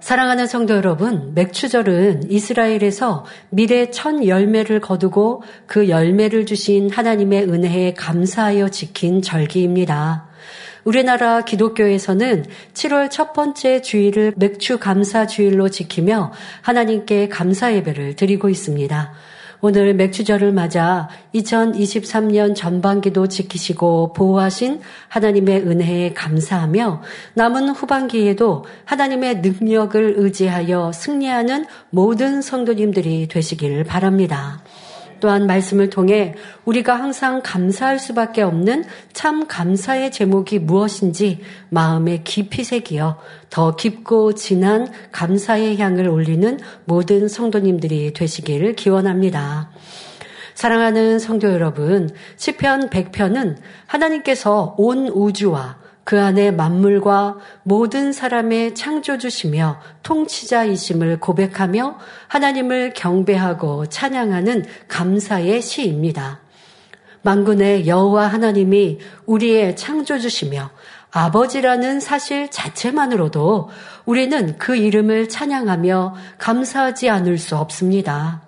사랑하는 성도 여러분, 맥추절은 이스라엘에서 미래 첫 열매를 거두고 그 열매를 주신 하나님의 은혜에 감사하여 지킨 절기입니다. 우리나라 기독교에서는 7월 첫 번째 주일을 맥추 감사 주일로 지키며 하나님께 감사 예배를 드리고 있습니다. 오늘 맥주절을 맞아 2023년 전반기도 지키시고 보호하신 하나님의 은혜에 감사하며 남은 후반기에도 하나님의 능력을 의지하여 승리하는 모든 성도님들이 되시길 바랍니다. 또한 말씀을 통해 우리가 항상 감사할 수밖에 없는 참 감사의 제목이 무엇인지 마음에 깊이 새기어 더 깊고 진한 감사의 향을 올리는 모든 성도님들이 되시기를 기원합니다. 사랑하는 성도 여러분, 시편 100편은 하나님께서 온 우주와 그 안에 만물과 모든 사람의 창조주시며 통치자이심을 고백하며 하나님을 경배하고 찬양하는 감사의 시입니다. 만군의 여호와 하나님이 우리의 창조주시며 아버지라는 사실 자체만으로도 우리는 그 이름을 찬양하며 감사하지 않을 수 없습니다.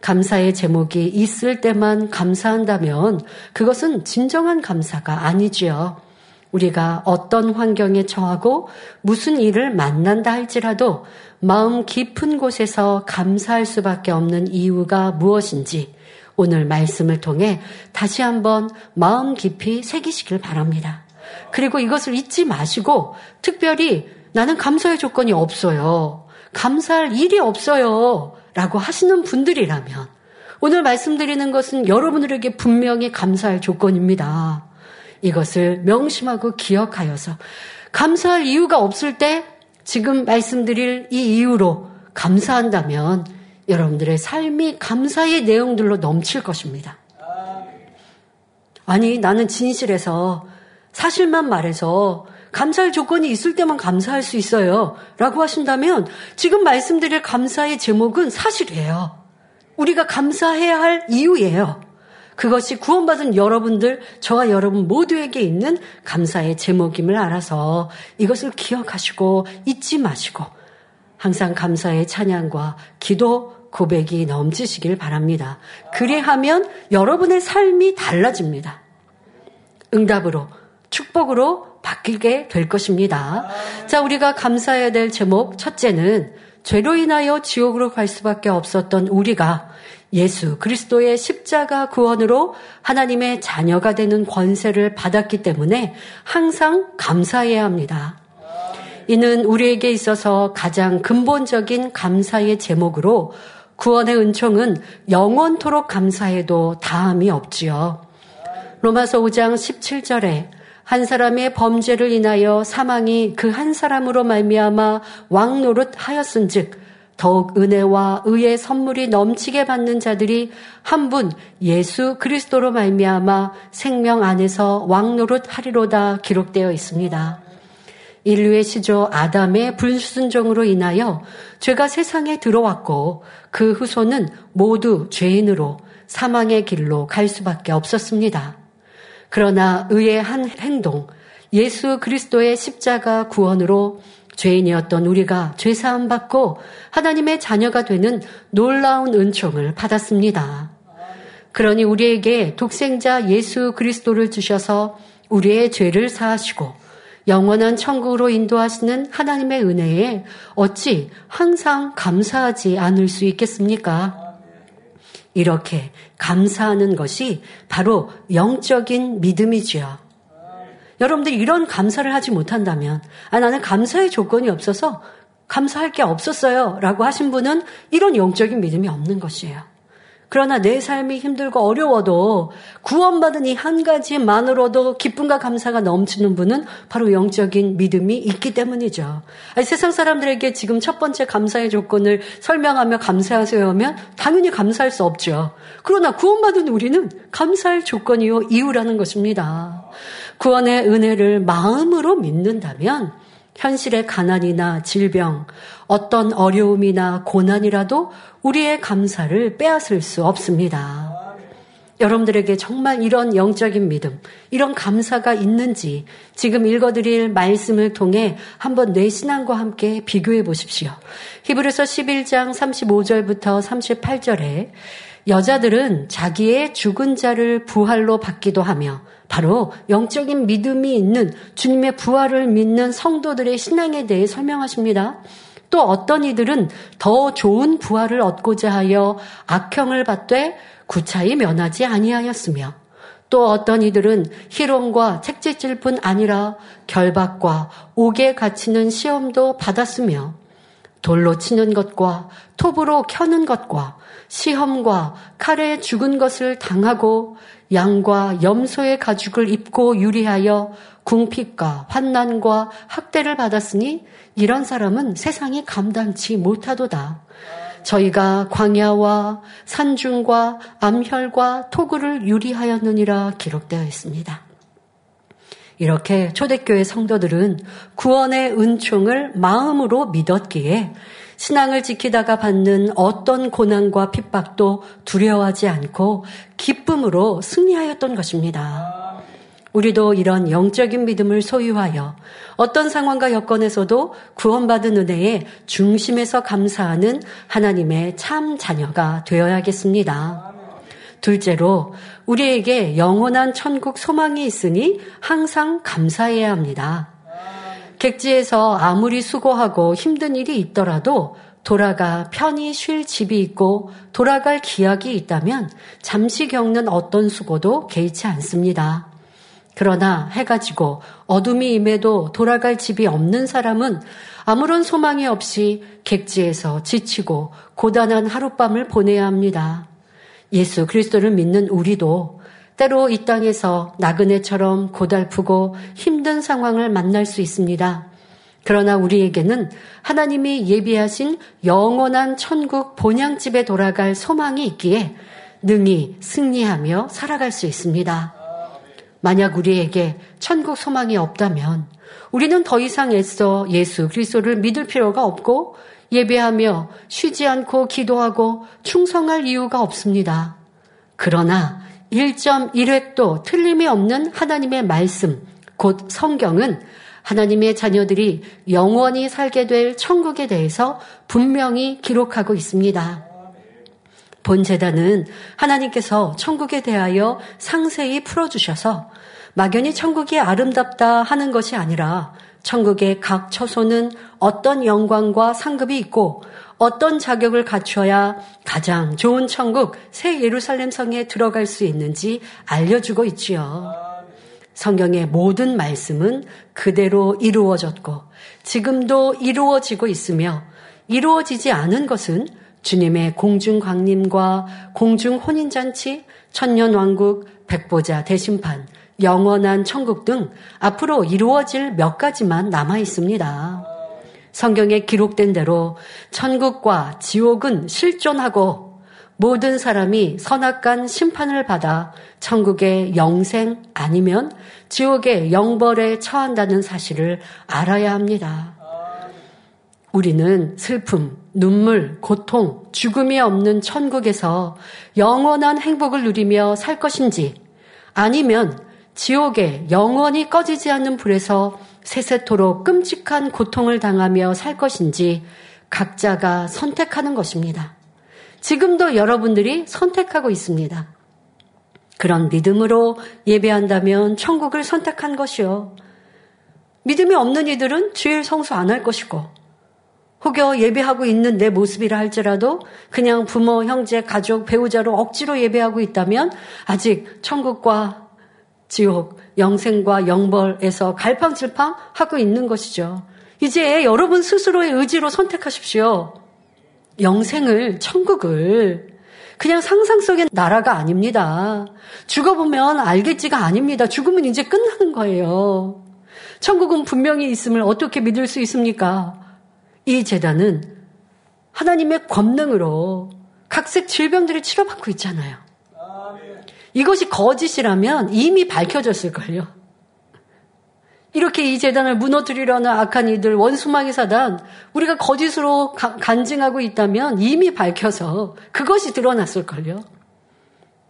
감사의 제목이 있을 때만 감사한다면 그것은 진정한 감사가 아니지요. 우리가 어떤 환경에 처하고 무슨 일을 만난다 할지라도 마음 깊은 곳에서 감사할 수밖에 없는 이유가 무엇인지 오늘 말씀을 통해 다시 한번 마음 깊이 새기시길 바랍니다. 그리고 이것을 잊지 마시고 특별히 나는 감사의 조건이 없어요. 감사할 일이 없어요. 라고 하시는 분들이라면 오늘 말씀드리는 것은 여러분들에게 분명히 감사할 조건입니다. 이것을 명심하고 기억하여서 감사할 이유가 없을 때 지금 말씀드릴 이 이유로 감사한다면 여러분들의 삶이 감사의 내용들로 넘칠 것입니다. 아니, 나는 진실해서 사실만 말해서 감사할 조건이 있을 때만 감사할 수 있어요. 라고 하신다면 지금 말씀드릴 감사의 제목은 사실이에요. 우리가 감사해야 할 이유예요. 그것이 구원받은 여러분들, 저와 여러분 모두에게 있는 감사의 제목임을 알아서 이것을 기억하시고 잊지 마시고 항상 감사의 찬양과 기도 고백이 넘치시길 바랍니다. 그리하면 여러분의 삶이 달라집니다. 응답으로, 축복으로 바뀌게 될 것입니다. 자, 우리가 감사해야 될 제목 첫째는 죄로 인하여 지옥으로 갈 수밖에 없었던 우리가 예수 그리스도의 십자가 구원으로 하나님의 자녀가 되는 권세를 받았기 때문에 항상 감사해야 합니다. 이는 우리에게 있어서 가장 근본적인 감사의 제목으로 구원의 은총은 영원토록 감사해도 다함이 없지요. 로마서 5장 17절에 한 사람의 범죄를 인하여 사망이 그 한 사람으로 말미암아 왕노릇 하였은즉 더욱 은혜와 의의 선물이 넘치게 받는 자들이 한 분 예수 그리스도로 말미암아 생명 안에서 왕노릇 하리로다 기록되어 있습니다. 인류의 시조 아담의 불순종으로 인하여 죄가 세상에 들어왔고 그 후손은 모두 죄인으로 사망의 길로 갈 수밖에 없었습니다. 그러나 의의 한 행동, 예수 그리스도의 십자가 구원으로 죄인이었던 우리가 죄사함 받고 하나님의 자녀가 되는 놀라운 은총을 받았습니다. 그러니 우리에게 독생자 예수 그리스도를 주셔서 우리의 죄를 사하시고 영원한 천국으로 인도하시는 하나님의 은혜에 어찌 항상 감사하지 않을 수 있겠습니까? 이렇게 감사하는 것이 바로 영적인 믿음이지요. 여러분들이 이런 감사를 하지 못한다면, 아, 나는 감사의 조건이 없어서 감사할 게 없었어요. 라고 하신 분은 이런 영적인 믿음이 없는 것이에요. 그러나 내 삶이 힘들고 어려워도 구원받은 이 한 가지만으로도 기쁨과 감사가 넘치는 분은 바로 영적인 믿음이 있기 때문이죠. 아니, 세상 사람들에게 지금 첫 번째 감사의 조건을 설명하며 감사하세요 하면 당연히 감사할 수 없죠. 그러나 구원받은 우리는 감사할 조건이요 이유라는 것입니다. 구원의 은혜를 마음으로 믿는다면 현실의 가난이나 질병, 어떤 어려움이나 고난이라도 우리의 감사를 빼앗을 수 없습니다. 여러분들에게 정말 이런 영적인 믿음, 이런 감사가 있는지 지금 읽어드릴 말씀을 통해 한번 내 신앙과 함께 비교해 보십시오. 히브리서 11장 35절부터 38절에 여자들은 자기의 죽은 자를 부활로 받기도 하며 바로 영적인 믿음이 있는 주님의 부활을 믿는 성도들의 신앙에 대해 설명하십니다. 또 어떤 이들은 더 좋은 부활을 얻고자 하여 악형을 받되 구차히 면하지 아니하였으며 또 어떤 이들은 희롱과 책짓질 뿐 아니라 결박과 옥에 갇히는 시험도 받았으며 돌로 치는 것과 톱으로 켜는 것과 시험과 칼에 죽은 것을 당하고 양과 염소의 가죽을 입고 유리하여 궁핍과 환난과 학대를 받았으니 이런 사람은 세상이 감당치 못하도다. 저희가 광야와 산중과 암혈과 토구를 유리하였느니라 기록되어 있습니다. 이렇게 초대교회 성도들은 구원의 은총을 마음으로 믿었기에 신앙을 지키다가 받는 어떤 고난과 핍박도 두려워하지 않고 기쁨으로 승리하였던 것입니다. 우리도 이런 영적인 믿음을 소유하여 어떤 상황과 여건에서도 구원받은 은혜에 중심에서 감사하는 하나님의 참 자녀가 되어야겠습니다. 둘째로 우리에게 영원한 천국 소망이 있으니 항상 감사해야 합니다. 객지에서 아무리 수고하고 힘든 일이 있더라도 돌아가 편히 쉴 집이 있고 돌아갈 기약이 있다면 잠시 겪는 어떤 수고도 개의치 않습니다. 그러나 해가 지고 어둠이 임해도 돌아갈 집이 없는 사람은 아무런 소망이 없이 객지에서 지치고 고단한 하룻밤을 보내야 합니다. 예수 그리스도를 믿는 우리도 때로 이 땅에서 나그네처럼 고달프고 힘든 상황을 만날 수 있습니다. 그러나 우리에게는 하나님이 예비하신 영원한 천국 본향집에 돌아갈 소망이 있기에 능히 승리하며 살아갈 수 있습니다. 만약 우리에게 천국 소망이 없다면 우리는 더 이상 애써 예수 그리스도를 믿을 필요가 없고 예배하며 쉬지 않고 기도하고 충성할 이유가 없습니다. 그러나 1.1획도 틀림이 없는 하나님의 말씀, 곧 성경은 하나님의 자녀들이 영원히 살게 될 천국에 대해서 분명히 기록하고 있습니다. 본 재단은 하나님께서 천국에 대하여 상세히 풀어주셔서 막연히 천국이 아름답다 하는 것이 아니라 천국의 각 처소는 어떤 영광과 상급이 있고 어떤 자격을 갖춰야 가장 좋은 천국 새 예루살렘 성에 들어갈 수 있는지 알려주고 있지요. 성경의 모든 말씀은 그대로 이루어졌고 지금도 이루어지고 있으며 이루어지지 않은 것은 주님의 공중 광림과 공중 혼인잔치, 천년왕국, 백보자 대심판, 영원한 천국 등 앞으로 이루어질 몇 가지만 남아 있습니다. 성경에 기록된 대로 천국과 지옥은 실존하고 모든 사람이 선악간 심판을 받아 천국의 영생 아니면 지옥의 영벌에 처한다는 사실을 알아야 합니다. 우리는 슬픔, 눈물, 고통, 죽음이 없는 천국에서 영원한 행복을 누리며 살 것인지 아니면 지옥에 영원히 꺼지지 않는 불에서 세세토록 끔찍한 고통을 당하며 살 것인지 각자가 선택하는 것입니다. 지금도 여러분들이 선택하고 있습니다. 그런 믿음으로 예배한다면 천국을 선택한 것이요. 믿음이 없는 이들은 주일 성수 안 할 것이고, 혹여 예배하고 있는 내 모습이라 할지라도 그냥 부모, 형제, 가족, 배우자로 억지로 예배하고 있다면 아직 천국과 지옥, 영생과 영벌에서 갈팡질팡 하고 있는 것이죠. 이제 여러분 스스로의 의지로 선택하십시오. 영생을, 천국을 그냥 상상 속의 나라가 아닙니다. 죽어보면 알겠지가 아닙니다. 죽으면 이제 끝나는 거예요. 천국은 분명히 있음을 어떻게 믿을 수 있습니까? 이 재단은 하나님의 권능으로 각색 질병들을 치료받고 있잖아요. 이것이 거짓이라면 이미 밝혀졌을걸요. 이렇게 이 재단을 무너뜨리려는 악한 이들, 원수마귀 사단, 우리가 거짓으로 간증하고 있다면 이미 밝혀서 그것이 드러났을걸요.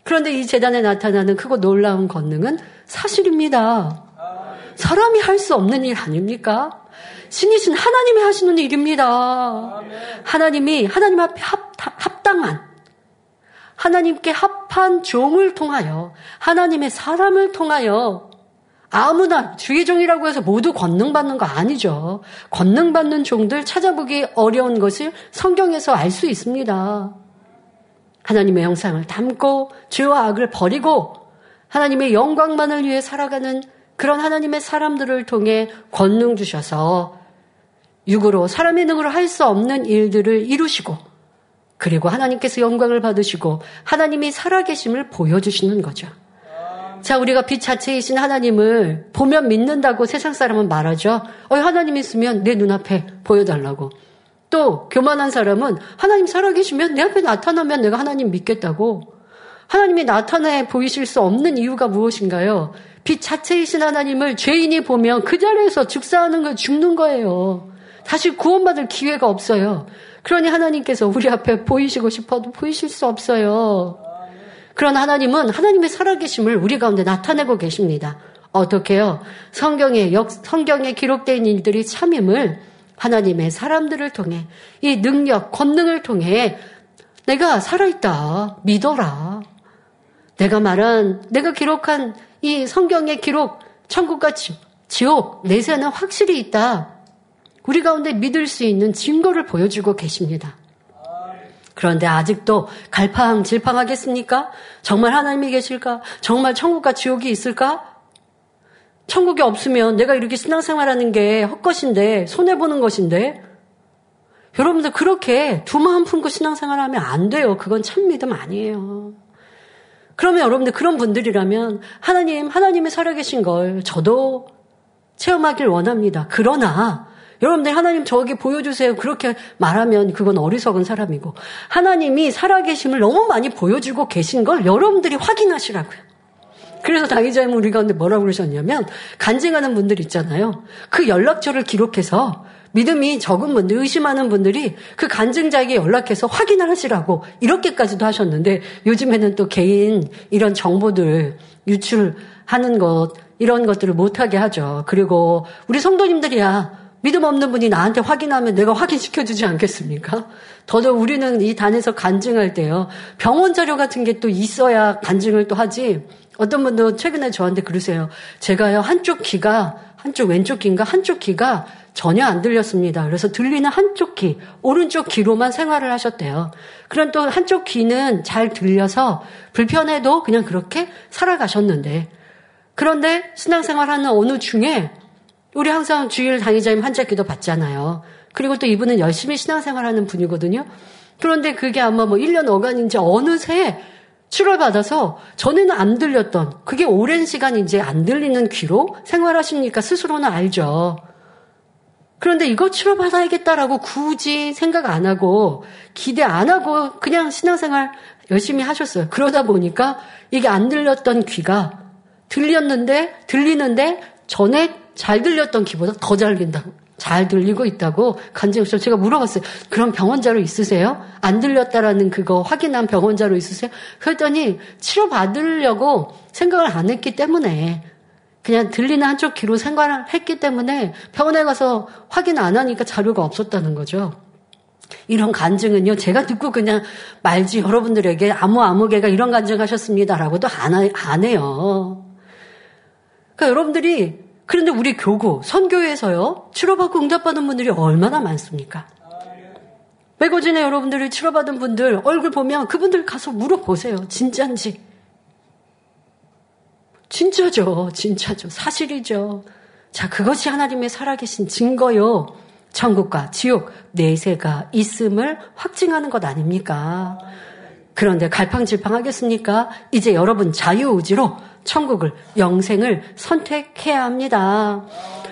그런데 이 재단에 나타나는 크고 놀라운 권능은 사실입니다. 사람이 할 수 없는 일 아닙니까? 신이신 하나님이 하시는 일입니다. 하나님이 하나님 앞에 합, 합당한 하나님께 합한 종을 통하여 하나님의 사람을 통하여 아무나 주의 종이라고 해서 모두 권능받는 거 아니죠. 권능받는 종들 찾아보기 어려운 것을 성경에서 알 수 있습니다. 하나님의 형상을 담고 죄와 악을 버리고 하나님의 영광만을 위해 살아가는 그런 하나님의 사람들을 통해 권능 주셔서 육으로 사람의 능으로 할 수 없는 일들을 이루시고 그리고 하나님께서 영광을 받으시고 하나님이 살아계심을 보여주시는 거죠. 자, 우리가 빛 자체이신 하나님을 보면 믿는다고 세상 사람은 말하죠. 어, 하나님 있으면 내 눈앞에 보여달라고. 또, 교만한 사람은 하나님 살아계시면 내 앞에 나타나면 내가 하나님 믿겠다고. 하나님이 나타내 보이실 수 없는 이유가 무엇인가요? 빛 자체이신 하나님을 죄인이 보면 그 자리에서 즉사하는 거 죽는 거예요. 다시 구원받을 기회가 없어요. 그러니 하나님께서 우리 앞에 보이시고 싶어도 보이실 수 없어요. 그런 하나님은 하나님의 살아계심을 우리 가운데 나타내고 계십니다. 어떻게요? 성경에 역, 성경에 기록된 일들이 참임을 하나님의 사람들을 통해 이 능력, 권능을 통해 내가 살아있다. 믿어라. 내가 말한, 내가 기록한 이 성경의 기록, 천국과 지, 지옥, 내세는 확실히 있다. 우리 가운데 믿을 수 있는 증거를 보여주고 계십니다. 그런데 아직도 갈팡 질팡하겠습니까? 정말 하나님이 계실까? 정말 천국과 지옥이 있을까? 천국이 없으면 내가 이렇게 신앙생활하는 게 헛것인데 손해 보는 것인데 여러분들 그렇게 두 마음 품고 신앙생활하면 안 돼요. 그건 참 믿음 아니에요. 그러면 여러분들 그런 분들이라면 하나님, 하나님이 살아계신 걸 저도 체험하길 원합니다. 그러나 여러분들 하나님 저기 보여주세요. 그렇게 말하면 그건 어리석은 사람이고 하나님이 살아계심을 너무 많이 보여주고 계신 걸 여러분들이 확인하시라고요. 그래서 당의자님 우리 가운데 뭐라고 그러셨냐면 간증하는 분들 있잖아요. 그 연락처를 기록해서 믿음이 적은 분들, 의심하는 분들이 그 간증자에게 연락해서 확인을 하시라고 이렇게까지도 하셨는데 요즘에는 또 개인 이런 정보들 유출하는 것 이런 것들을 못하게 하죠. 그리고 우리 성도님들이야 믿음 없는 분이 나한테 확인하면 내가 확인시켜 주지 않겠습니까? 더더욱 우리는 이 단에서 간증할 때요. 병원 자료 같은 게 또 있어야 간증을 또 하지. 어떤 분도 최근에 저한테 그러세요. 제가요, 한쪽 귀가, 한쪽 왼쪽 귀인가? 한쪽 귀가 전혀 안 들렸습니다. 그래서 들리는 한쪽 귀, 오른쪽 귀로만 생활을 하셨대요. 그럼 또 한쪽 귀는 잘 들려서 불편해도 그냥 그렇게 살아가셨는데. 그런데 신앙생활 하는 어느 중에 우리 항상 주일 당의자님 한자 기도 받잖아요. 그리고 또 이분은 열심히 신앙생활 하는 분이거든요. 그런데 그게 아마 뭐 1년 어간인지 어느새 출혈받아서 전에는 안 들렸던 그게 오랜 시간 이제 안 들리는 귀로 생활하시니까 스스로는 알죠. 그런데 이거 치료받아야겠다라고 굳이 생각 안 하고 기대 안 하고 그냥 신앙생활 열심히 하셨어요. 그러다 보니까 이게 안 들렸던 귀가 들렸는데 들리는데 전에 잘 들렸던 귀보다 더 잘 들린다고. 잘 들리고 있다고 간증했어요. 제가 물어봤어요. 그럼 병원자료 있으세요? 안 들렸다라는 그거 확인한 병원자료 있으세요? 그랬더니 치료받으려고 생각을 안 했기 때문에 그냥 들리는 한쪽 귀로 생활을 했기 때문에 병원에 가서 확인 안 하니까 자료가 없었다는 거죠. 이런 간증은요, 제가 듣고 그냥 말지 여러분들에게 아무 아무개가 이런 간증하셨습니다라고도 안, 안 해요. 그러니까 여러분들이 그런데 우리 교구, 선교에서요, 치료받고 응답받은 분들이 얼마나 많습니까? 외고진에 여러분들이 치료받은 분들 얼굴 보면 그분들 가서 물어보세요. 진짠지. 진짜죠. 진짜죠. 사실이죠. 자, 그것이 하나님의 살아계신 증거요. 천국과 지옥, 내세가 있음을 확증하는 것 아닙니까? 그런데 갈팡질팡 하겠습니까? 이제 여러분 자유의지로 천국을, 영생을 선택해야 합니다.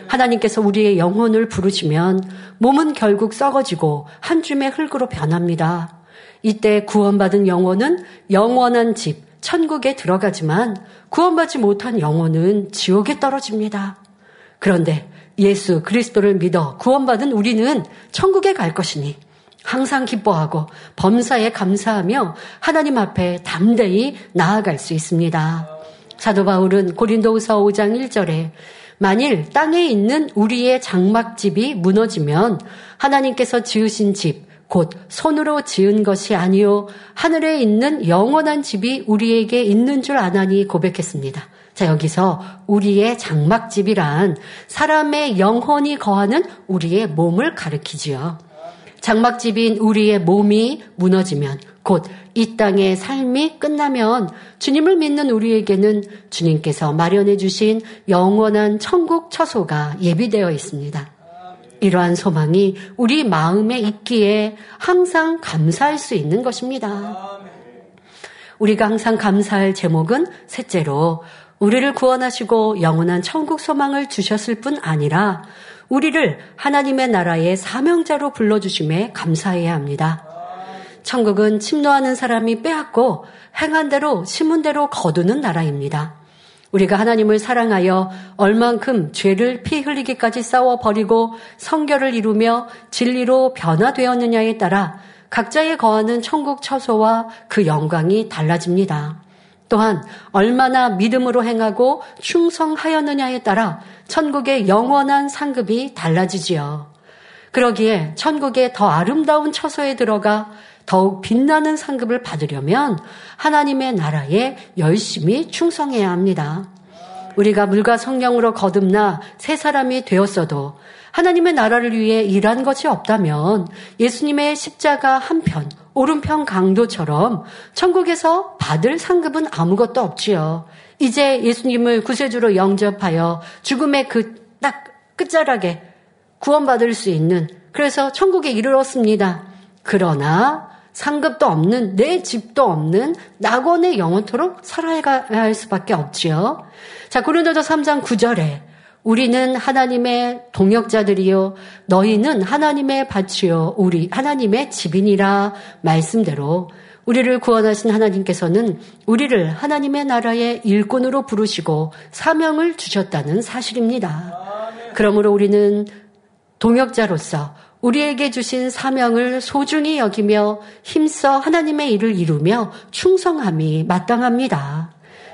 하나님께서 우리의 영혼을 부르시면 몸은 결국 썩어지고 한 줌의 흙으로 변합니다. 이때 구원받은 영혼은 영원한 집, 천국에 들어가지만 구원받지 못한 영혼은 지옥에 떨어집니다. 그런데 예수 그리스도를 믿어 구원받은 우리는 천국에 갈 것이니 항상 기뻐하고 범사에 감사하며 하나님 앞에 담대히 나아갈 수 있습니다. 사도 바울은 고린도후서 5장 1절에 만일 땅에 있는 우리의 장막집이 무너지면 하나님께서 지으신 집, 곧 손으로 지은 것이 아니요 하늘에 있는 영원한 집이 우리에게 있는 줄 아나니 고백했습니다. 자, 여기서 우리의 장막집이란 사람의 영혼이 거하는 우리의 몸을 가리키지요. 장막집인 우리의 몸이 무너지면 곧 이 땅의 삶이 끝나면 주님을 믿는 우리에게는 주님께서 마련해 주신 영원한 천국 처소가 예비되어 있습니다. 이러한 소망이 우리 마음에 있기에 항상 감사할 수 있는 것입니다. 우리가 항상 감사할 제목은 셋째로 우리를 구원하시고 영원한 천국 소망을 주셨을 뿐 아니라 우리를 하나님의 나라의 사명자로 불러주심에 감사해야 합니다. 천국은 침노하는 사람이 빼앗고 행한 대로 심은 대로 거두는 나라입니다. 우리가 하나님을 사랑하여 얼만큼 죄를 피 흘리기까지 싸워 버리고 성결을 이루며 진리로 변화되었느냐에 따라 각자의 거하는 천국 처소와 그 영광이 달라집니다. 또한 얼마나 믿음으로 행하고 충성하였느냐에 따라 천국의 영원한 상급이 달라지지요. 그러기에 천국의 더 아름다운 처소에 들어가 더욱 빛나는 상급을 받으려면 하나님의 나라에 열심히 충성해야 합니다. 우리가 물과 성령으로 거듭나 새 사람이 되었어도 하나님의 나라를 위해 일한 것이 없다면 예수님의 십자가 한편, 오른편 강도처럼 천국에서 받을 상급은 아무것도 없지요. 이제 예수님을 구세주로 영접하여 죽음의 그 딱 끝자락에 구원받을 수 있는 그래서 천국에 이르렀습니다. 그러나 상급도 없는 내 집도 없는 낙원의 영원토록 살아야 할 수밖에 없지요. 자, 고린도서 3장 9절에 우리는 하나님의 동역자들이요 너희는 하나님의 밭이요 우리 하나님의 집이니라 말씀대로 우리를 구원하신 하나님께서는 우리를 하나님의 나라의 일꾼으로 부르시고 사명을 주셨다는 사실입니다. 그러므로 우리는 동역자로서 우리에게 주신 사명을 소중히 여기며 힘써 하나님의 일을 이루며 충성함이 마땅합니다.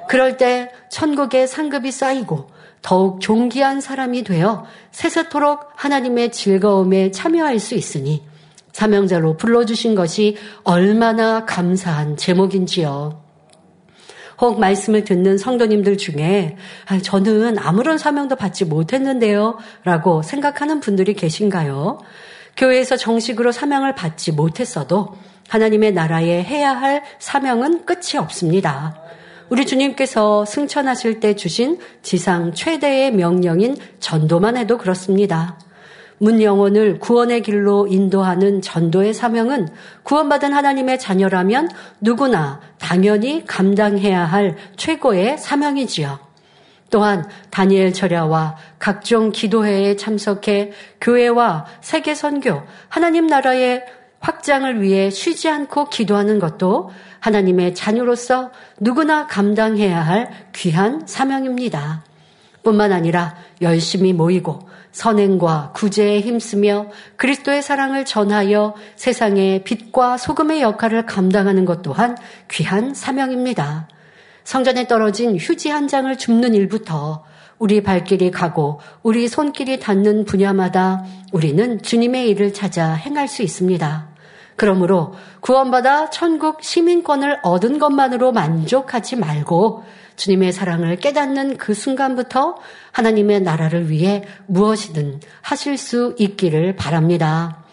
그럴 때 천국의 상급이 쌓이고 더욱 존귀한 사람이 되어 세세토록 하나님의 즐거움에 참여할 수 있으니 사명자로 불러주신 것이 얼마나 감사한 제목인지요. 혹 말씀을 듣는 성도님들 중에 아, 저는 아무런 사명도 받지 못했는데요. 라고 생각하는 분들이 계신가요? 교회에서 정식으로 사명을 받지 못했어도 하나님의 나라에 해야 할 사명은 끝이 없습니다. 우리 주님께서 승천하실 때 주신 지상 최대의 명령인 전도만 해도 그렇습니다. 문 영혼을 구원의 길로 인도하는 전도의 사명은 구원받은 하나님의 자녀라면 누구나 당연히 감당해야 할 최고의 사명이지요. 또한 다니엘 철야와 각종 기도회에 참석해 교회와 세계 선교, 하나님 나라의 확장을 위해 쉬지 않고 기도하는 것도 하나님의 자녀로서 누구나 감당해야 할 귀한 사명입니다. 뿐만 아니라 열심히 모이고 선행과 구제에 힘쓰며 그리스도의 사랑을 전하여 세상의 빛과 소금의 역할을 감당하는 것 또한 귀한 사명입니다. 성전에 떨어진 휴지 한 장을 줍는 일부터 우리 발길이 가고 우리 손길이 닿는 분야마다 우리는 주님의 일을 찾아 행할 수 있습니다. 그러므로 구원받아 천국 시민권을 얻은 것만으로 만족하지 말고 주님의 사랑을 깨닫는 그 순간부터 하나님의 나라를 위해 무엇이든 하실 수 있기를 바랍니다.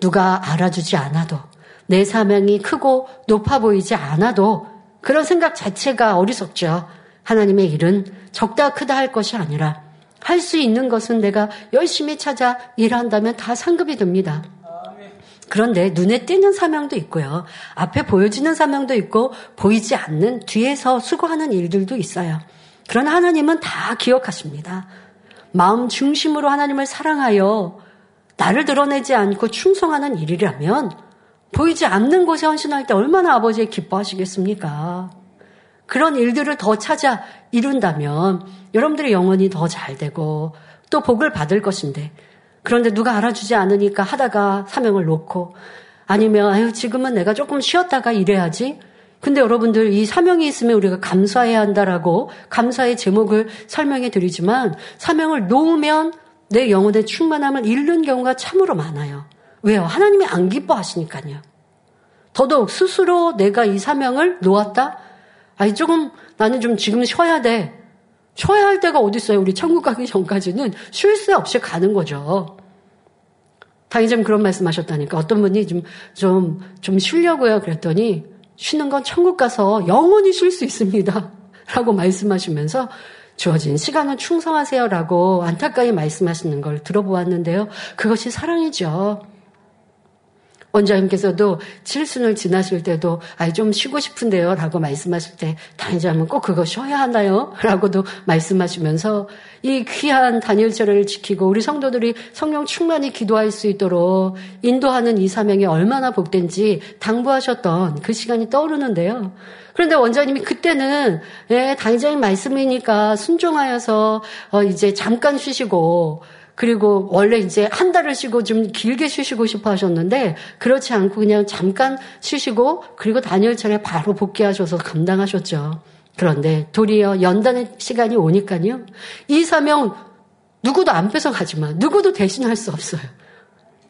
누가 알아주지 않아도 내 사명이 크고 높아 보이지 않아도 그런 생각 자체가 어리석죠. 하나님의 일은 적다 크다 할 것이 아니라 할 수 있는 것은 내가 열심히 찾아 일한다면 다 상급이 됩니다. 그런데 눈에 띄는 사명도 있고요. 앞에 보여지는 사명도 있고 보이지 않는 뒤에서 수고하는 일들도 있어요. 그러나 하나님은 다 기억하십니다. 마음 중심으로 하나님을 사랑하여 나를 드러내지 않고 충성하는 일이라면 보이지 않는 곳에 헌신할 때 얼마나 아버지의 기뻐하시겠습니까? 그런 일들을 더 찾아 이룬다면 여러분들의 영혼이 더 잘 되고 또 복을 받을 것인데 그런데 누가 알아주지 않으니까 하다가 사명을 놓고 아니면 아유 지금은 내가 조금 쉬었다가 일해야지. 근데 여러분들 이 사명이 있으면 우리가 감사해야 한다라고 감사의 제목을 설명해 드리지만 사명을 놓으면 내 영혼의 충만함을 잃는 경우가 참으로 많아요. 왜요? 하나님이 안 기뻐하시니까요. 더더욱 스스로 내가 이 사명을 놓았다? 아니, 조금 나는 좀 지금 쉬어야 돼. 쉬어야 할 때가 어디 있어요? 우리 천국 가기 전까지는 쉴 새 없이 가는 거죠. 당연히 그런 말씀 하셨다니까. 어떤 분이 좀, 좀, 좀 쉬려고요. 그랬더니 쉬는 건 천국 가서 영원히 쉴 수 있습니다. 라고 말씀하시면서 주어진 시간은 충성하세요라고 안타까이 말씀하시는 걸 들어보았는데요. 그것이 사랑이죠. 원장님께서도 칠순을 지나실 때도 아이 좀 쉬고 싶은데요 라고 말씀하실 때 다니자면 꼭 그거 쉬어야 하나요? 라고도 말씀하시면서 이 귀한 단일절을 지키고 우리 성도들이 성령 충만히 기도할 수 있도록 인도하는 이 사명이 얼마나 복된지 당부하셨던 그 시간이 떠오르는데요. 그런데 원장님이 그때는 예, 당장님 말씀이니까 순종하여서 어, 이제 잠깐 쉬시고 그리고 원래 이제 한 달을 쉬고 좀 길게 쉬시고 싶어 하셨는데 그렇지 않고 그냥 잠깐 쉬시고 그리고 단열철에 바로 복귀하셔서 감당하셨죠. 그런데 도리어 연단의 시간이 오니까요. 이 사명 누구도 안 뺏어가지만 누구도 대신할 수 없어요.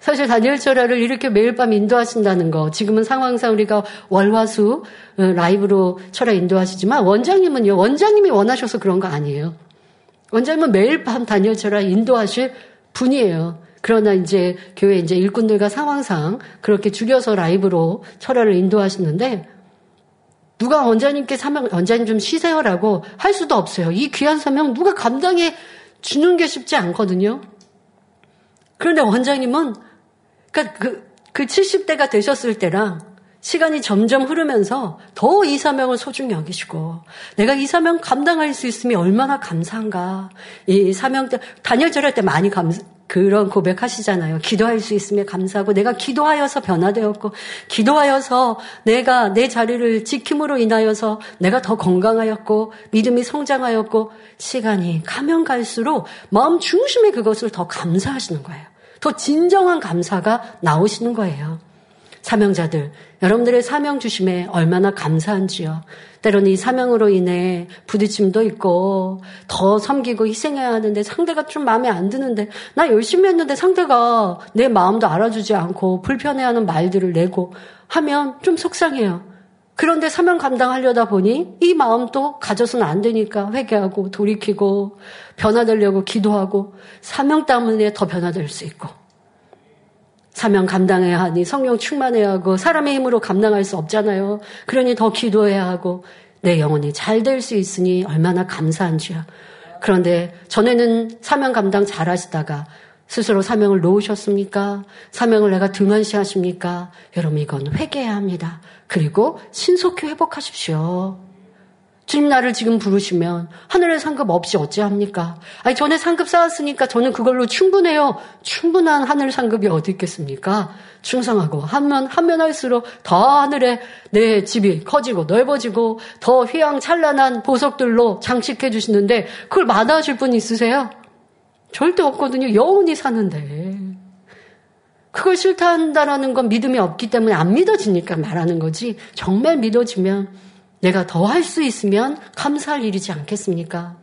사실 다니엘 철야를 이렇게 매일 밤 인도하신다는 거 지금은 상황상 우리가 월화수 어, 라이브로 철야 인도하시지만 원장님은요 원장님이 원하셔서 그런 거 아니에요. 원장님은 매일 밤 다니엘처럼 인도하실 분이에요. 그러나 이제 교회 이제 일꾼들과 상황상 그렇게 줄여서 라이브로 철화를 인도하시는데 누가 원장님께 사명, 원장님 좀 쉬세요라고 할 수도 없어요. 이 귀한 사명 누가 감당해 주는 게 쉽지 않거든요. 그런데 원장님은 그러니까 그, 그 70대가 되셨을 때랑 시간이 점점 흐르면서 더 이 사명을 소중히 여기시고 내가 이 사명 감당할 수 있으면 얼마나 감사한가. 이 사명 때 단열절 할 때 많이 감 그런 고백하시잖아요. 기도할 수 있으면 감사하고 내가 기도하여서 변화되었고 기도하여서 내가 내 자리를 지킴으로 인하여서 내가 더 건강하였고 믿음이 성장하였고 시간이 가면 갈수록 마음 중심에 그것을 더 감사하시는 거예요. 더 진정한 감사가 나오시는 거예요. 사명자들, 여러분들의 사명 주심에 얼마나 감사한지요. 때로는 이 사명으로 인해 부딪힘도 있고 더 섬기고 희생해야 하는데 상대가 좀 마음에 안 드는데 나 열심히 했는데 상대가 내 마음도 알아주지 않고 불편해하는 말들을 내고 하면 좀 속상해요. 그런데 사명 감당하려다 보니 이 마음도 가져서는 안 되니까 회개하고 돌이키고 변화되려고 기도하고 사명 때문에 더 변화될 수 있고 사명 감당해야 하니 성령 충만해야 하고 사람의 힘으로 감당할 수 없잖아요. 그러니 더 기도해야 하고 내 영혼이 잘 될 수 있으니 얼마나 감사한지요. 그런데 전에는 사명 감당 잘 하시다가 스스로 사명을 놓으셨습니까? 사명을 내가 등한시하십니까? 여러분 이건 회개해야 합니다. 그리고 신속히 회복하십시오. 주님 나를 지금 부르시면 하늘의 상급 없이 어찌합니까? 아니 전에 상급 쌓았으니까 저는 그걸로 충분해요. 충분한 하늘 상급이 어디 있겠습니까? 충성하고 하면 하면 할수록 더 하늘에 내 집이 커지고 넓어지고 더 휘황찬란한 보석들로 장식해 주시는데 그걸 마다하실 분 있으세요? 절대 없거든요. 영원히 사는데. 그걸 싫다 한다라는 건 믿음이 없기 때문에 안 믿어지니까 말하는 거지. 정말 믿어지면 내가 더 할 수 있으면 감사할 일이지 않겠습니까?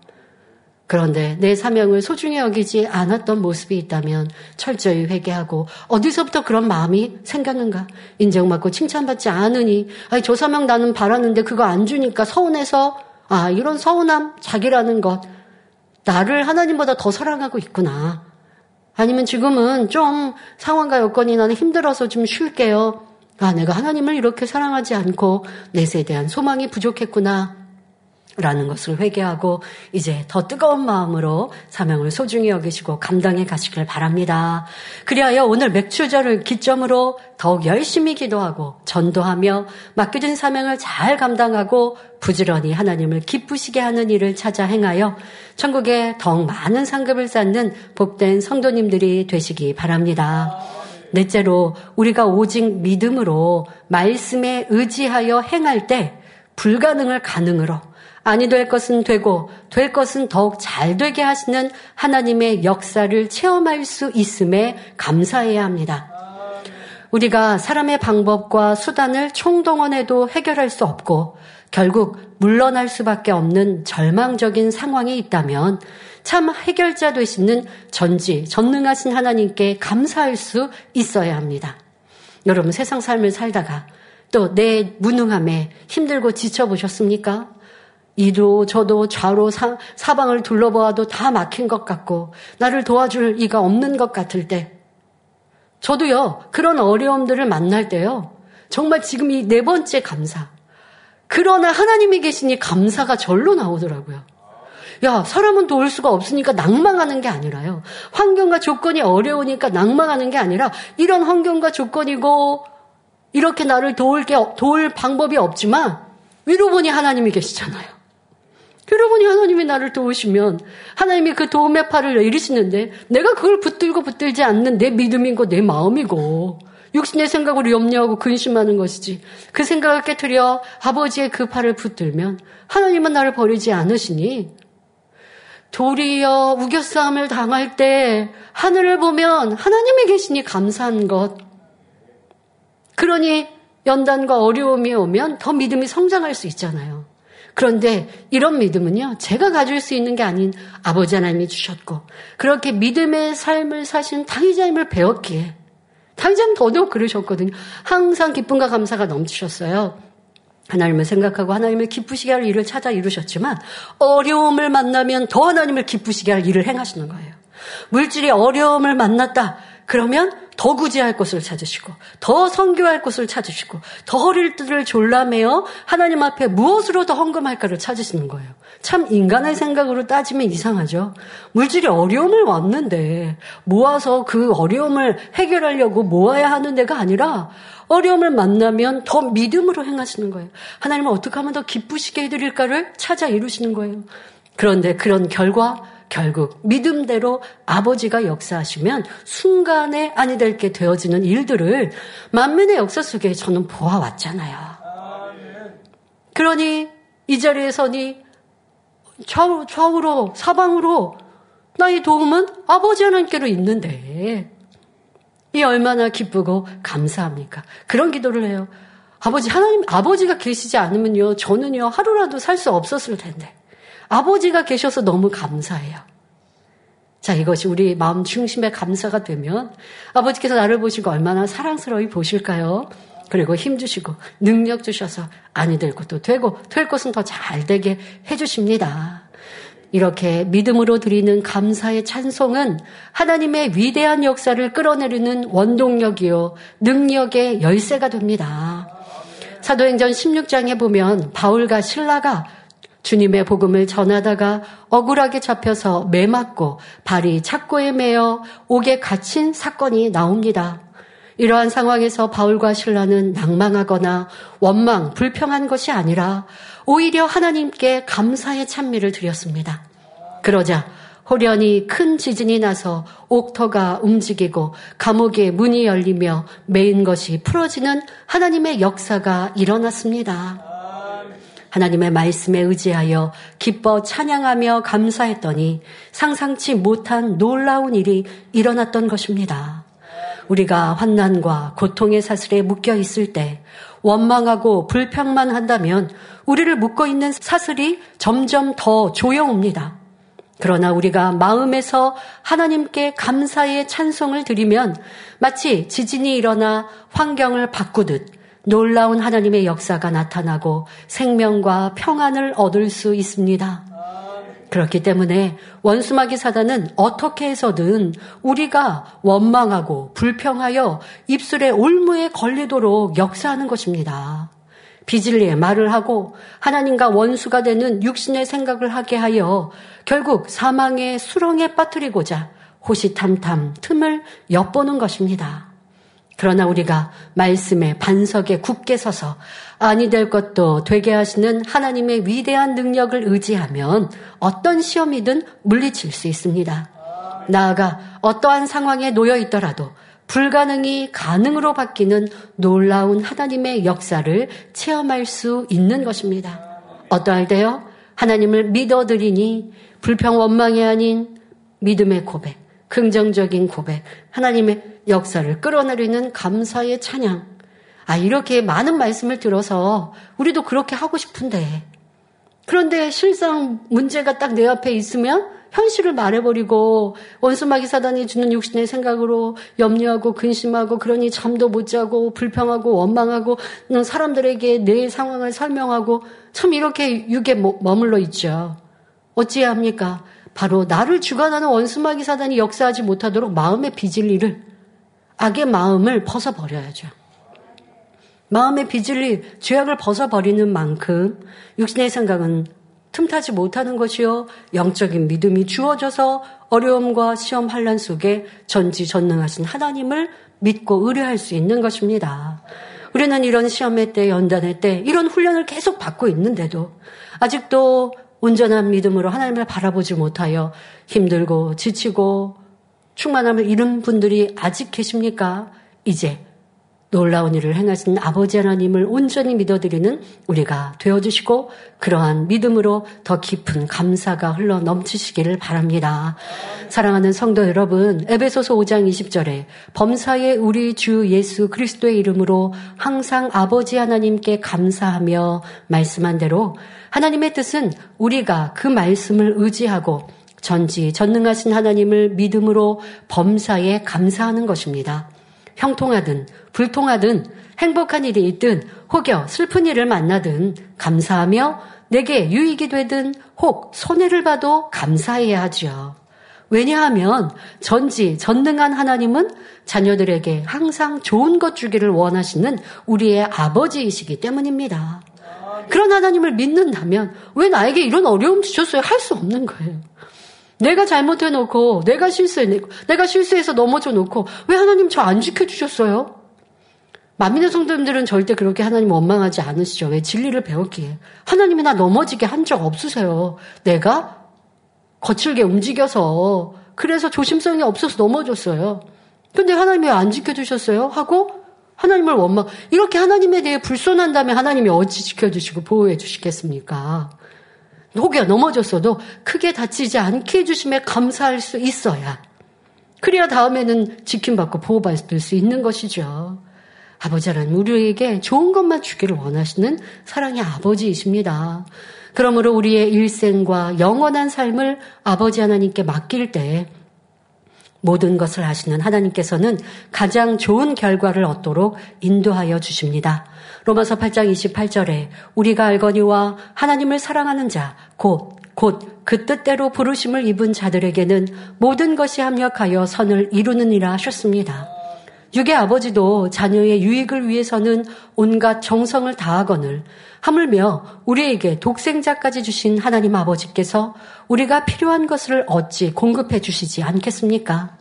그런데 내 사명을 소중히 여기지 않았던 모습이 있다면 철저히 회개하고 어디서부터 그런 마음이 생겼는가? 인정받고 칭찬받지 않으니 아니 저 사명 나는 바랐는데 그거 안 주니까 서운해서 아 이런 서운함 자기라는 것 나를 하나님보다 더 사랑하고 있구나. 아니면 지금은 좀 상황과 여건이 나는 힘들어서 좀 쉴게요. 아, 내가 하나님을 이렇게 사랑하지 않고 내세에 대한 소망이 부족했구나. 라는 것을 회개하고 이제 더 뜨거운 마음으로 사명을 소중히 여기시고 감당해 가시길 바랍니다. 그리하여 오늘 맥주절을 기점으로 더욱 열심히 기도하고 전도하며 맡겨진 사명을 잘 감당하고 부지런히 하나님을 기쁘시게 하는 일을 찾아 행하여 천국에 더욱 많은 상급을 쌓는 복된 성도님들이 되시기 바랍니다. 넷째로 우리가 오직 믿음으로 말씀에 의지하여 행할 때 불가능을 가능으로 아니 될 것은 되고 될 것은 더욱 잘 되게 하시는 하나님의 역사를 체험할 수 있음에 감사해야 합니다. 우리가 사람의 방법과 수단을 총동원해도 해결할 수 없고 결국 물러날 수밖에 없는 절망적인 상황이 있다면 참 해결자 되시는 전지, 전능하신 하나님께 감사할 수 있어야 합니다. 여러분 세상 삶을 살다가 또 내 무능함에 힘들고 지쳐보셨습니까? 이도 저도 좌로 사, 사방을 둘러보아도 다 막힌 것 같고 나를 도와줄 이가 없는 것 같을 때 저도요 그런 어려움들을 만날 때요 정말 지금 이 네 번째 감사 그러나 하나님이 계시니 감사가 절로 나오더라고요. 야, 사람은 도울 수가 없으니까 낭망하는 게 아니라요. 환경과 조건이 어려우니까 낭망하는 게 아니라 이런 환경과 조건이고 이렇게 나를 도울 게 도울 방법이 없지만 위로 보니 하나님이 계시잖아요. 보니 하나님이 나를 도우시면 하나님이 그 도움의 팔을 내리시는데 내가 그걸 붙들고 붙들지 않는 내 믿음이고 내 마음이고 육신의 생각으로 염려하고 근심하는 것이지 그 생각을 깨뜨려 아버지의 그 팔을 붙들면 하나님은 나를 버리지 않으시니 도리어 우겨싸움을 당할 때 하늘을 보면 하나님이 계시니 감사한 것. 그러니 연단과 어려움이 오면 더 믿음이 성장할 수 있잖아요. 그런데 이런 믿음은요, 제가 가질 수 있는 게 아닌 아버지 하나님이 주셨고, 그렇게 믿음의 삶을 사신 당의자님을 배웠기에, 당의자님 더더욱 그러셨거든요. 항상 기쁨과 감사가 넘치셨어요. 하나님을 생각하고 하나님을 기쁘시게 할 일을 찾아 이루셨지만 어려움을 만나면 더 하나님을 기쁘시게 할 일을 행하시는 거예요. 물질이 어려움을 만났다. 그러면 더 구제할 곳을 찾으시고 더 성교할 곳을 찾으시고 더 허리를 졸라매어 하나님 앞에 무엇으로 더 헌금할까를 찾으시는 거예요. 참 인간의 생각으로 따지면 이상하죠. 물질이 어려움을 왔는데 모아서 그 어려움을 해결하려고 모아야 하는 데가 아니라 어려움을 만나면 더 믿음으로 행하시는 거예요. 하나님은 어떻게 하면 더 기쁘시게 해드릴까를 찾아 이루시는 거예요. 그런데 그런 결과 결국 믿음대로 아버지가 역사하시면 순간에 아니 될 게 되어지는 일들을 만면의 역사 속에 저는 보아왔잖아요. 그러니 이 자리에 서니 좌우, 좌우로 사방으로 나의 도움은 아버지 하나님께로 있는데 이 얼마나 기쁘고 감사합니까? 그런 기도를 해요. 아버지, 하나님, 아버지가 계시지 않으면요, 저는요, 하루라도 살 수 없었을 텐데. 아버지가 계셔서 너무 감사해요. 자, 이것이 우리 마음 중심의 감사가 되면 아버지께서 나를 보시고 얼마나 사랑스러이 보실까요? 그리고 힘 주시고 능력 주셔서 아니 될 것도 되고 될 것은 더 잘 되게 해주십니다. 이렇게 믿음으로 드리는 감사의 찬송은 하나님의 위대한 역사를 끌어내리는 원동력이요, 능력의 열쇠가 됩니다. 사도행전 16장에 보면 바울과 신라가 주님의 복음을 전하다가 억울하게 잡혀서 매맞고 발이 착고에 매어 옥에 갇힌 사건이 나옵니다. 이러한 상황에서 바울과 신라는 낭망하거나 원망, 불평한 것이 아니라 오히려 하나님께 감사의 찬미를 드렸습니다. 그러자 호련히 큰 지진이 나서 옥터가 움직이고 감옥의 문이 열리며 메인 것이 풀어지는 하나님의 역사가 일어났습니다. 하나님의 말씀에 의지하여 기뻐 찬양하며 감사했더니 상상치 못한 놀라운 일이 일어났던 것입니다. 우리가 환난과 고통의 사슬에 묶여 있을 때 원망하고 불평만 한다면 우리를 묶어 있는 사슬이 점점 더 조여옵니다. 그러나 우리가 마음에서 하나님께 감사의 찬송을 드리면 마치 지진이 일어나 환경을 바꾸듯 놀라운 하나님의 역사가 나타나고 생명과 평안을 얻을 수 있습니다. 그렇기 때문에 원수마귀 사단은 어떻게 해서든 우리가 원망하고 불평하여 입술에 올무에 걸리도록 역사하는 것입니다. 비질리에 말을 하고 하나님과 원수가 되는 육신의 생각을 하게 하여 결국 사망의 수렁에 빠뜨리고자 호시탐탐 틈을 엿보는 것입니다. 그러나 우리가 말씀의 반석에 굳게 서서 아니 될 것도 되게 하시는 하나님의 위대한 능력을 의지하면 어떤 시험이든 물리칠 수 있습니다. 나아가 어떠한 상황에 놓여 있더라도 불가능이 가능으로 바뀌는 놀라운 하나님의 역사를 체험할 수 있는 것입니다. 어떠할 때요? 하나님을 믿어드리니 불평 원망이 아닌 믿음의 고백, 긍정적인 고백, 하나님의 역사를 끌어내리는 감사의 찬양. 아, 이렇게 많은 말씀을 들어서 우리도 그렇게 하고 싶은데. 그런데 실상 문제가 딱 내 앞에 있으면 현실을 말해버리고 원수마귀 사단이 주는 육신의 생각으로 염려하고 근심하고 그러니 잠도 못 자고 불평하고 원망하고 사람들에게 내 상황을 설명하고 참 이렇게 육에 머물러 있죠. 어찌해야 합니까? 바로 나를 주관하는 원수마귀 사단이 역사하지 못하도록 마음의 비질리를 악의 마음을 벗어버려야죠. 마음의 비질리 죄악을 벗어버리는 만큼 육신의 생각은 틈타지 못하는 것이요 영적인 믿음이 주어져서 어려움과 시험 환란 속에 전지전능하신 하나님을 믿고 의뢰할 수 있는 것입니다. 우리는 이런 시험의 때, 연단의 때 이런 훈련을 계속 받고 있는데도 아직도 온전한 믿음으로 하나님을 바라보지 못하여 힘들고 지치고 충만함을 잃은 분들이 아직 계십니까? 이제 놀라운 일을 행하신 아버지 하나님을 온전히 믿어드리는 우리가 되어주시고 그러한 믿음으로 더 깊은 감사가 흘러 넘치시기를 바랍니다. 사랑하는 성도 여러분, 에베소서 5장 20절에 범사에 우리 주 예수 그리스도의 이름으로 항상 아버지 하나님께 감사하며 말씀한 대로 하나님의 뜻은 우리가 그 말씀을 의지하고 전지 전능하신 하나님을 믿음으로 범사에 감사하는 것입니다. 형통하든 불통하든 행복한 일이 있든 혹여 슬픈 일을 만나든 감사하며 내게 유익이 되든 혹 손해를 봐도 감사해야 하지요. 왜냐하면 전지 전능한 하나님은 자녀들에게 항상 좋은 것 주기를 원하시는 우리의 아버지이시기 때문입니다. 그런 하나님을 믿는다면 왜 나에게 이런 어려움 주셨어요? 할 수 없는 거예요. 내가 잘못해 놓고, 내가 실수해, 내가 실수해서 넘어져 놓고, 왜 하나님 저 안 지켜주셨어요? 만민의 성도님들은 절대 그렇게 하나님 원망하지 않으시죠. 왜 진리를 배웠기에. 하나님이 나 넘어지게 한 적 없으세요. 내가 거칠게 움직여서, 그래서 조심성이 없어서 넘어졌어요. 근데 하나님이 왜 안 지켜주셨어요? 하고, 하나님을 원망, 이렇게 하나님에 대해 불손한다면 하나님이 어찌 지켜주시고 보호해 주시겠습니까? 혹여 넘어졌어도 크게 다치지 않게 해주심에 감사할 수 있어야. 그래야 다음에는 지킴받고 보호받을 수 있는 것이죠. 아버지 하나님 우리에게 좋은 것만 주기를 원하시는 사랑의 아버지이십니다. 그러므로 우리의 일생과 영원한 삶을 아버지 하나님께 맡길 때 모든 것을 하시는 하나님께서는 가장 좋은 결과를 얻도록 인도하여 주십니다. 로마서 8장 28절에 우리가 알거니와 하나님을 사랑하는 자, 곧, 곧 그 뜻대로 부르심을 입은 자들에게는 모든 것이 합력하여 선을 이루느니라 하셨습니다. 육의 아버지도 자녀의 유익을 위해서는 온갖 정성을 다하거늘 하물며 우리에게 독생자까지 주신 하나님 아버지께서 우리가 필요한 것을 어찌 공급해 주시지 않겠습니까?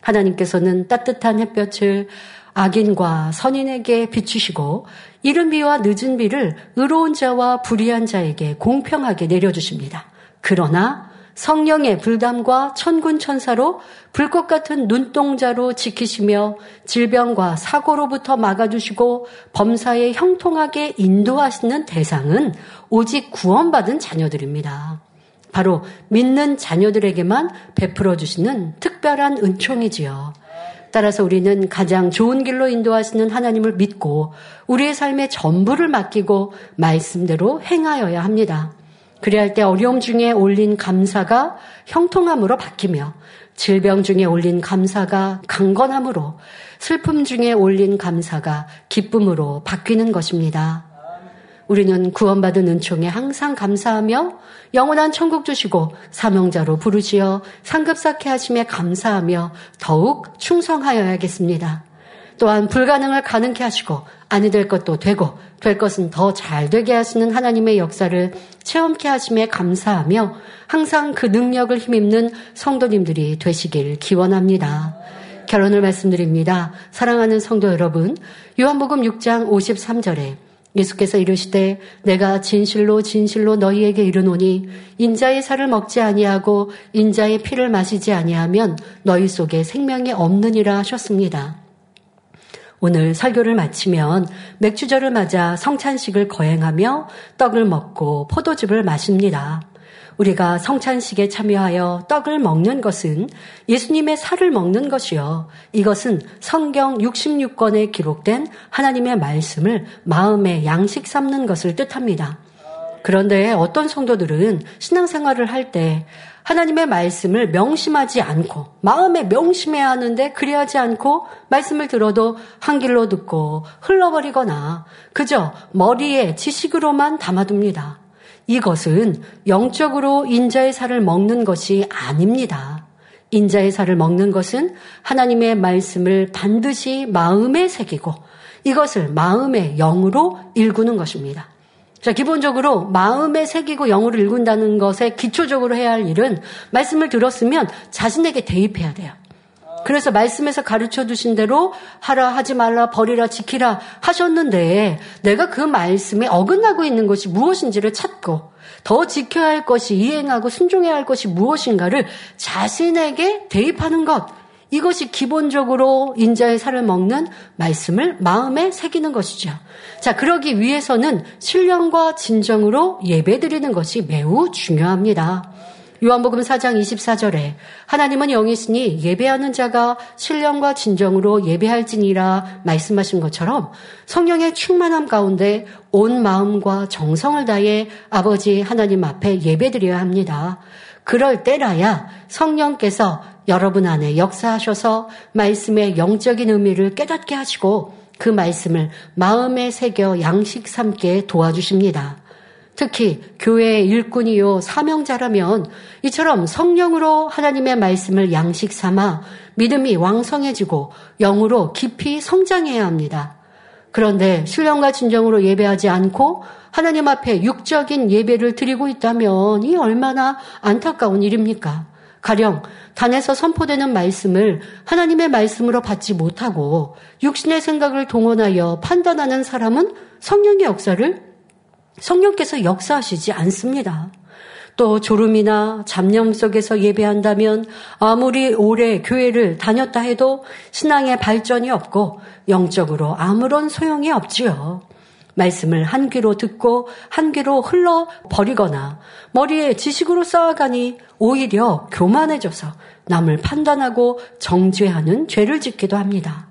하나님께서는 따뜻한 햇볕을 악인과 선인에게 비추시고 이른 비와 늦은 비를 의로운 자와 불의한 자에게 공평하게 내려주십니다. 그러나 성령의 불담과 천군 천사로 불꽃 같은 눈동자로 지키시며 질병과 사고로부터 막아주시고 범사에 형통하게 인도하시는 대상은 오직 구원받은 자녀들입니다. 바로 믿는 자녀들에게만 베풀어 주시는 특별한 은총이지요. 따라서 우리는 가장 좋은 길로 인도하시는 하나님을 믿고 우리의 삶의 전부를 맡기고 말씀대로 행하여야 합니다. 그래야 할때 어려움 중에 올린 감사가 형통함으로 바뀌며 질병 중에 올린 감사가 강건함으로 슬픔 중에 올린 감사가 기쁨으로 바뀌는 것입니다. 우리는 구원받은 은총에 항상 감사하며 영원한 천국 주시고 사명자로 부르시어 상급 쌓게 하심에 감사하며 더욱 충성하여야겠습니다. 또한 불가능을 가능케 하시고 아니 될 것도 되고 될 것은 더 잘 되게 하시는 하나님의 역사를 체험케 하심에 감사하며 항상 그 능력을 힘입는 성도님들이 되시길 기원합니다. 결론을 말씀드립니다. 사랑하는 성도 여러분, 요한복음 6장 53절에 예수께서 이르시되 내가 진실로 진실로 너희에게 이르노니 인자의 살을 먹지 아니하고 인자의 피를 마시지 아니하면 너희 속에 생명이 없느니라 하셨습니다. 오늘 설교를 마치면 맥주절을 맞아 성찬식을 거행하며 떡을 먹고 포도즙을 마십니다. 우리가 성찬식에 참여하여 떡을 먹는 것은 예수님의 살을 먹는 것이요. 이것은 성경 66권에 기록된 하나님의 말씀을 마음의 양식 삼는 것을 뜻합니다. 그런데 어떤 성도들은 신앙생활을 할 때 하나님의 말씀을 명심하지 않고 마음에 명심해야 하는데 그리하지 않고 말씀을 들어도 한 길로 듣고 흘러버리거나 그저 머리에 지식으로만 담아둡니다. 이것은 영적으로 인자의 살을 먹는 것이 아닙니다. 인자의 살을 먹는 것은 하나님의 말씀을 반드시 마음에 새기고 이것을 마음의 영으로 일구는 것입니다. 자, 기본적으로 마음에 새기고 영으로 읽는다는 것에 기초적으로 해야 할 일은 말씀을 들었으면 자신에게 대입해야 돼요. 그래서 말씀에서 가르쳐 두신 대로 하라, 하지 말라, 버리라, 지키라 하셨는데 내가 그 말씀에 어긋나고 있는 것이 무엇인지를 찾고 더 지켜야 할 것이 이행하고 순종해야 할 것이 무엇인가를 자신에게 대입하는 것. 이것이 기본적으로 인자의 살을 먹는 말씀을 마음에 새기는 것이죠. 자, 그러기 위해서는 신령과 진정으로 예배 드리는 것이 매우 중요합니다. 요한복음 4장 24절에 하나님은 영이시니 예배하는 자가 신령과 진정으로 예배할지니라 말씀하신 것처럼 성령의 충만함 가운데 온 마음과 정성을 다해 아버지 하나님 앞에 예배드려야 합니다. 그럴 때라야 성령께서 여러분 안에 역사하셔서 말씀의 영적인 의미를 깨닫게 하시고 그 말씀을 마음에 새겨 양식 삼게 도와주십니다. 특히 교회의 일꾼이요 사명자라면 이처럼 성령으로 하나님의 말씀을 양식 삼아 믿음이 왕성해지고 영으로 깊이 성장해야 합니다. 그런데 신령과 진정으로 예배하지 않고 하나님 앞에 육적인 예배를 드리고 있다면 이 얼마나 안타까운 일입니까? 가령 단에서 선포되는 말씀을 하나님의 말씀으로 받지 못하고 육신의 생각을 동원하여 판단하는 사람은 성령의 역사를 성령께서 역사하시지 않습니다. 또 졸음이나 잡념 속에서 예배한다면 아무리 오래 교회를 다녔다 해도 신앙의 발전이 없고 영적으로 아무런 소용이 없지요. 말씀을 한 귀로 듣고 한 귀로 흘러 버리거나 머리에 지식으로 쌓아가니 오히려 교만해져서 남을 판단하고 정죄하는 죄를 짓기도 합니다.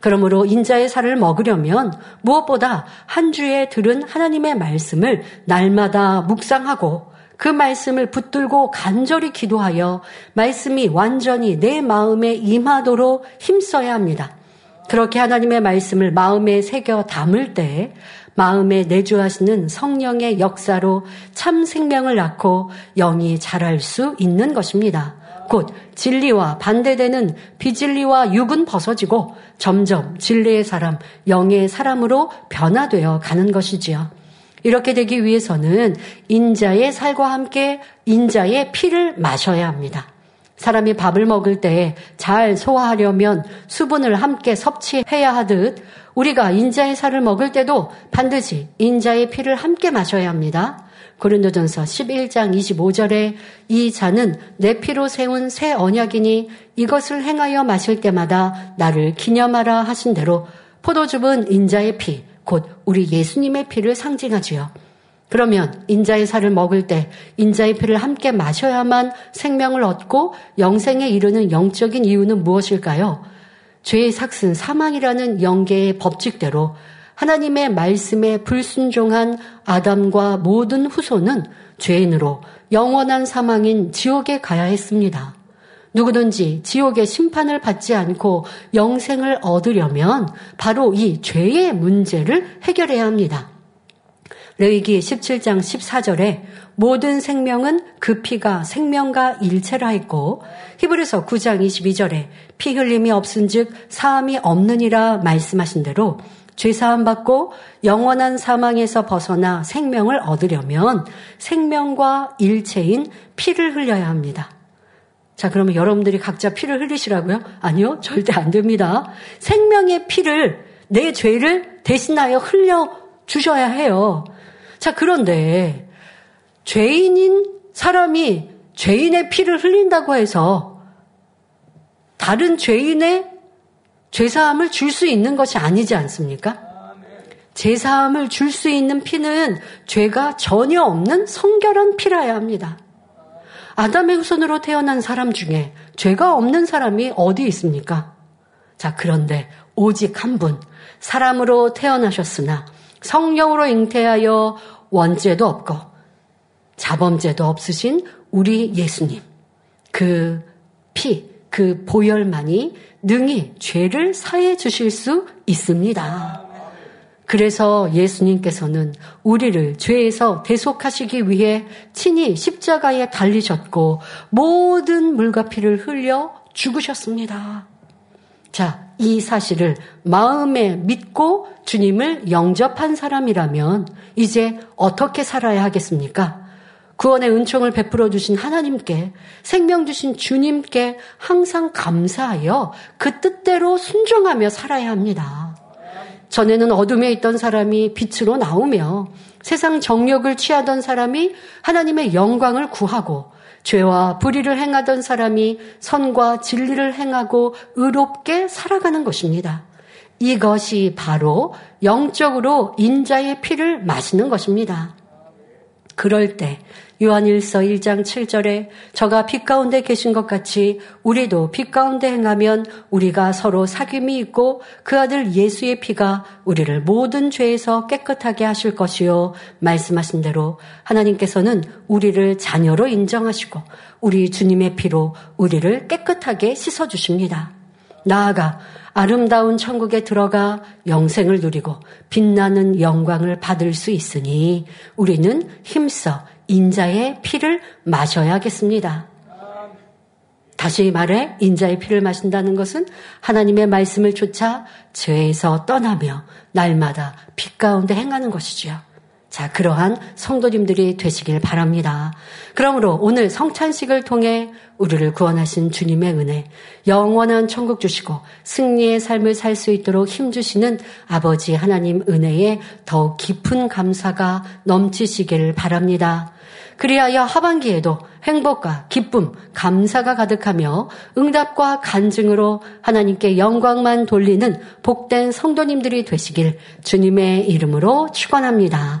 그러므로 인자의 살을 먹으려면 무엇보다 한 주에 들은 하나님의 말씀을 날마다 묵상하고 그 말씀을 붙들고 간절히 기도하여 말씀이 완전히 내 마음에 임하도록 힘써야 합니다. 그렇게 하나님의 말씀을 마음에 새겨 담을 때 마음에 내주하시는 성령의 역사로 참 생명을 낳고 영이 자랄 수 있는 것입니다. 곧 진리와 반대되는 비진리와 육은 벗어지고 점점 진리의 사람, 영의 사람으로 변화되어 가는 것이지요. 이렇게 되기 위해서는 인자의 살과 함께 인자의 피를 마셔야 합니다. 사람이 밥을 먹을 때잘 소화하려면 수분을 함께 섭취해야 하듯 우리가 인자의 살을 먹을 때도 반드시 인자의 피를 함께 마셔야 합니다. 고린도전서 11장 25절에 이 잔은 내 피로 세운 새 언약이니 이것을 행하여 마실 때마다 나를 기념하라 하신 대로 포도즙은 인자의 피, 곧 우리 예수님의 피를 상징하지요. 그러면 인자의 살을 먹을 때 인자의 피를 함께 마셔야만 생명을 얻고 영생에 이르는 영적인 이유는 무엇일까요? 죄의 삭슨 사망이라는 영계의 법칙대로 하나님의 말씀에 불순종한 아담과 모든 후손은 죄인으로 영원한 사망인 지옥에 가야 했습니다. 누구든지 지옥의 심판을 받지 않고 영생을 얻으려면 바로 이 죄의 문제를 해결해야 합니다. 레위기 17장 14절에 모든 생명은 그 피가 생명과 일체라 했고 히브리서 9장 22절에 피 흘림이 없은즉 사함이 없느니라 말씀하신 대로 죄 사함 받고 영원한 사망에서 벗어나 생명을 얻으려면 생명과 일체인 피를 흘려야 합니다. 자, 그러면 여러분들이 각자 피를 흘리시라고요? 아니요, 절대 안 됩니다. 생명의 피를 내 죄를 대신하여 흘려 주셔야 해요. 자, 그런데 죄인인 사람이 죄인의 피를 흘린다고 해서 다른 죄인의 죄사함을 줄 수 있는 것이 아니지 않습니까? 제사함을 줄 수 있는 피는 죄가 전혀 없는 성결한 피라야 합니다. 아담의 후손으로 태어난 사람 중에 죄가 없는 사람이 어디 있습니까? 자, 그런데 오직 한 분, 사람으로 태어나셨으나 성령으로 잉태하여 원죄도 없고 자범죄도 없으신 우리 예수님. 그 피, 그 보혈만이 능히 죄를 사해 주실 수 있습니다. 그래서 예수님께서는 우리를 죄에서 대속하시기 위해 친히 십자가에 달리셨고 모든 물과 피를 흘려 죽으셨습니다. 자, 이 사실을 마음에 믿고 주님을 영접한 사람이라면 이제 어떻게 살아야 하겠습니까? 구원의 은총을 베풀어 주신 하나님께 생명 주신 주님께 항상 감사하여 그 뜻대로 순종하며 살아야 합니다. 전에는 어둠에 있던 사람이 빛으로 나오며 세상 정력을 취하던 사람이 하나님의 영광을 구하고 죄와 불의를 행하던 사람이 선과 진리를 행하고 의롭게 살아가는 것입니다. 이것이 바로 영적으로 인자의 피를 마시는 것입니다. 그럴 때 요한일서 1장 7절에 저가 빛 가운데 계신 것 같이 우리도 빛 가운데 행하면 우리가 서로 사귐이 있고 그 아들 예수의 피가 우리를 모든 죄에서 깨끗하게 하실 것이요 말씀하신 대로 하나님께서는 우리를 자녀로 인정하시고 우리 주님의 피로 우리를 깨끗하게 씻어 주십니다. 나아가 아름다운 천국에 들어가 영생을 누리고 빛나는 영광을 받을 수 있으니 우리는 힘써 인자의 피를 마셔야겠습니다. 다시 말해 인자의 피를 마신다는 것은 하나님의 말씀을 쫓아 죄에서 떠나며 날마다 빛 가운데 행하는 것이지요. 자, 그러한 성도님들이 되시길 바랍니다. 그러므로 오늘 성찬식을 통해 우리를 구원하신 주님의 은혜, 영원한 천국 주시고 승리의 삶을 살 수 있도록 힘주시는 아버지 하나님 은혜에 더욱 깊은 감사가 넘치시길 바랍니다. 그리하여 하반기에도 행복과 기쁨, 감사가 가득하며 응답과 간증으로 하나님께 영광만 돌리는 복된 성도님들이 되시길 주님의 이름으로 축원합니다.